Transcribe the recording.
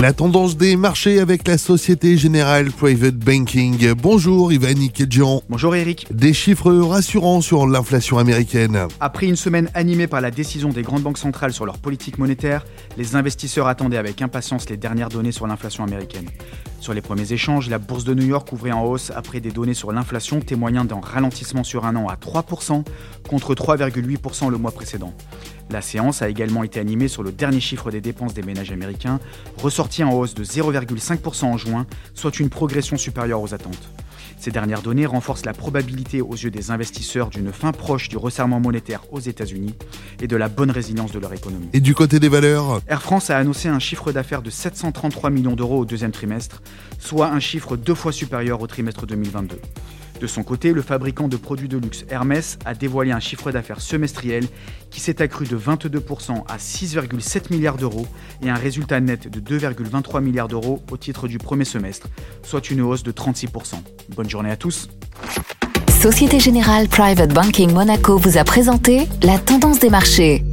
La tendance des marchés avec la Société Générale Private Banking. Bonjour Yvan Kedjian. Bonjour Eric. Des chiffres rassurants sur l'inflation américaine. Après une semaine animée par la décision des grandes banques centrales sur leur politique monétaire, les investisseurs attendaient avec impatience les dernières données sur l'inflation américaine. Sur les premiers échanges, la bourse de New York ouvrait en hausse après des données sur l'inflation témoignant d'un ralentissement sur un an à 3% contre 3,8% le mois précédent. La séance a également été animée sur le dernier chiffre des dépenses des ménages américains, ressorti en hausse de 0,5% en juin, soit une progression supérieure aux attentes. Ces dernières données renforcent la probabilité aux yeux des investisseurs d'une fin proche du resserrement monétaire aux États-Unis et de la bonne résilience de leur économie. Et du côté des valeurs Air France a annoncé un chiffre d'affaires de 733 millions d'euros au deuxième trimestre, soit un chiffre deux fois supérieur au trimestre 2022. De son côté, le fabricant de produits de luxe Hermès a dévoilé un chiffre d'affaires semestriel qui s'est accru de 22% à 6,7 milliards d'euros et un résultat net de 2,23 milliards d'euros au titre du premier semestre, soit une hausse de 36%. Bonne journée à tous. Société Générale Private Banking Monaco vous a présenté la tendance des marchés.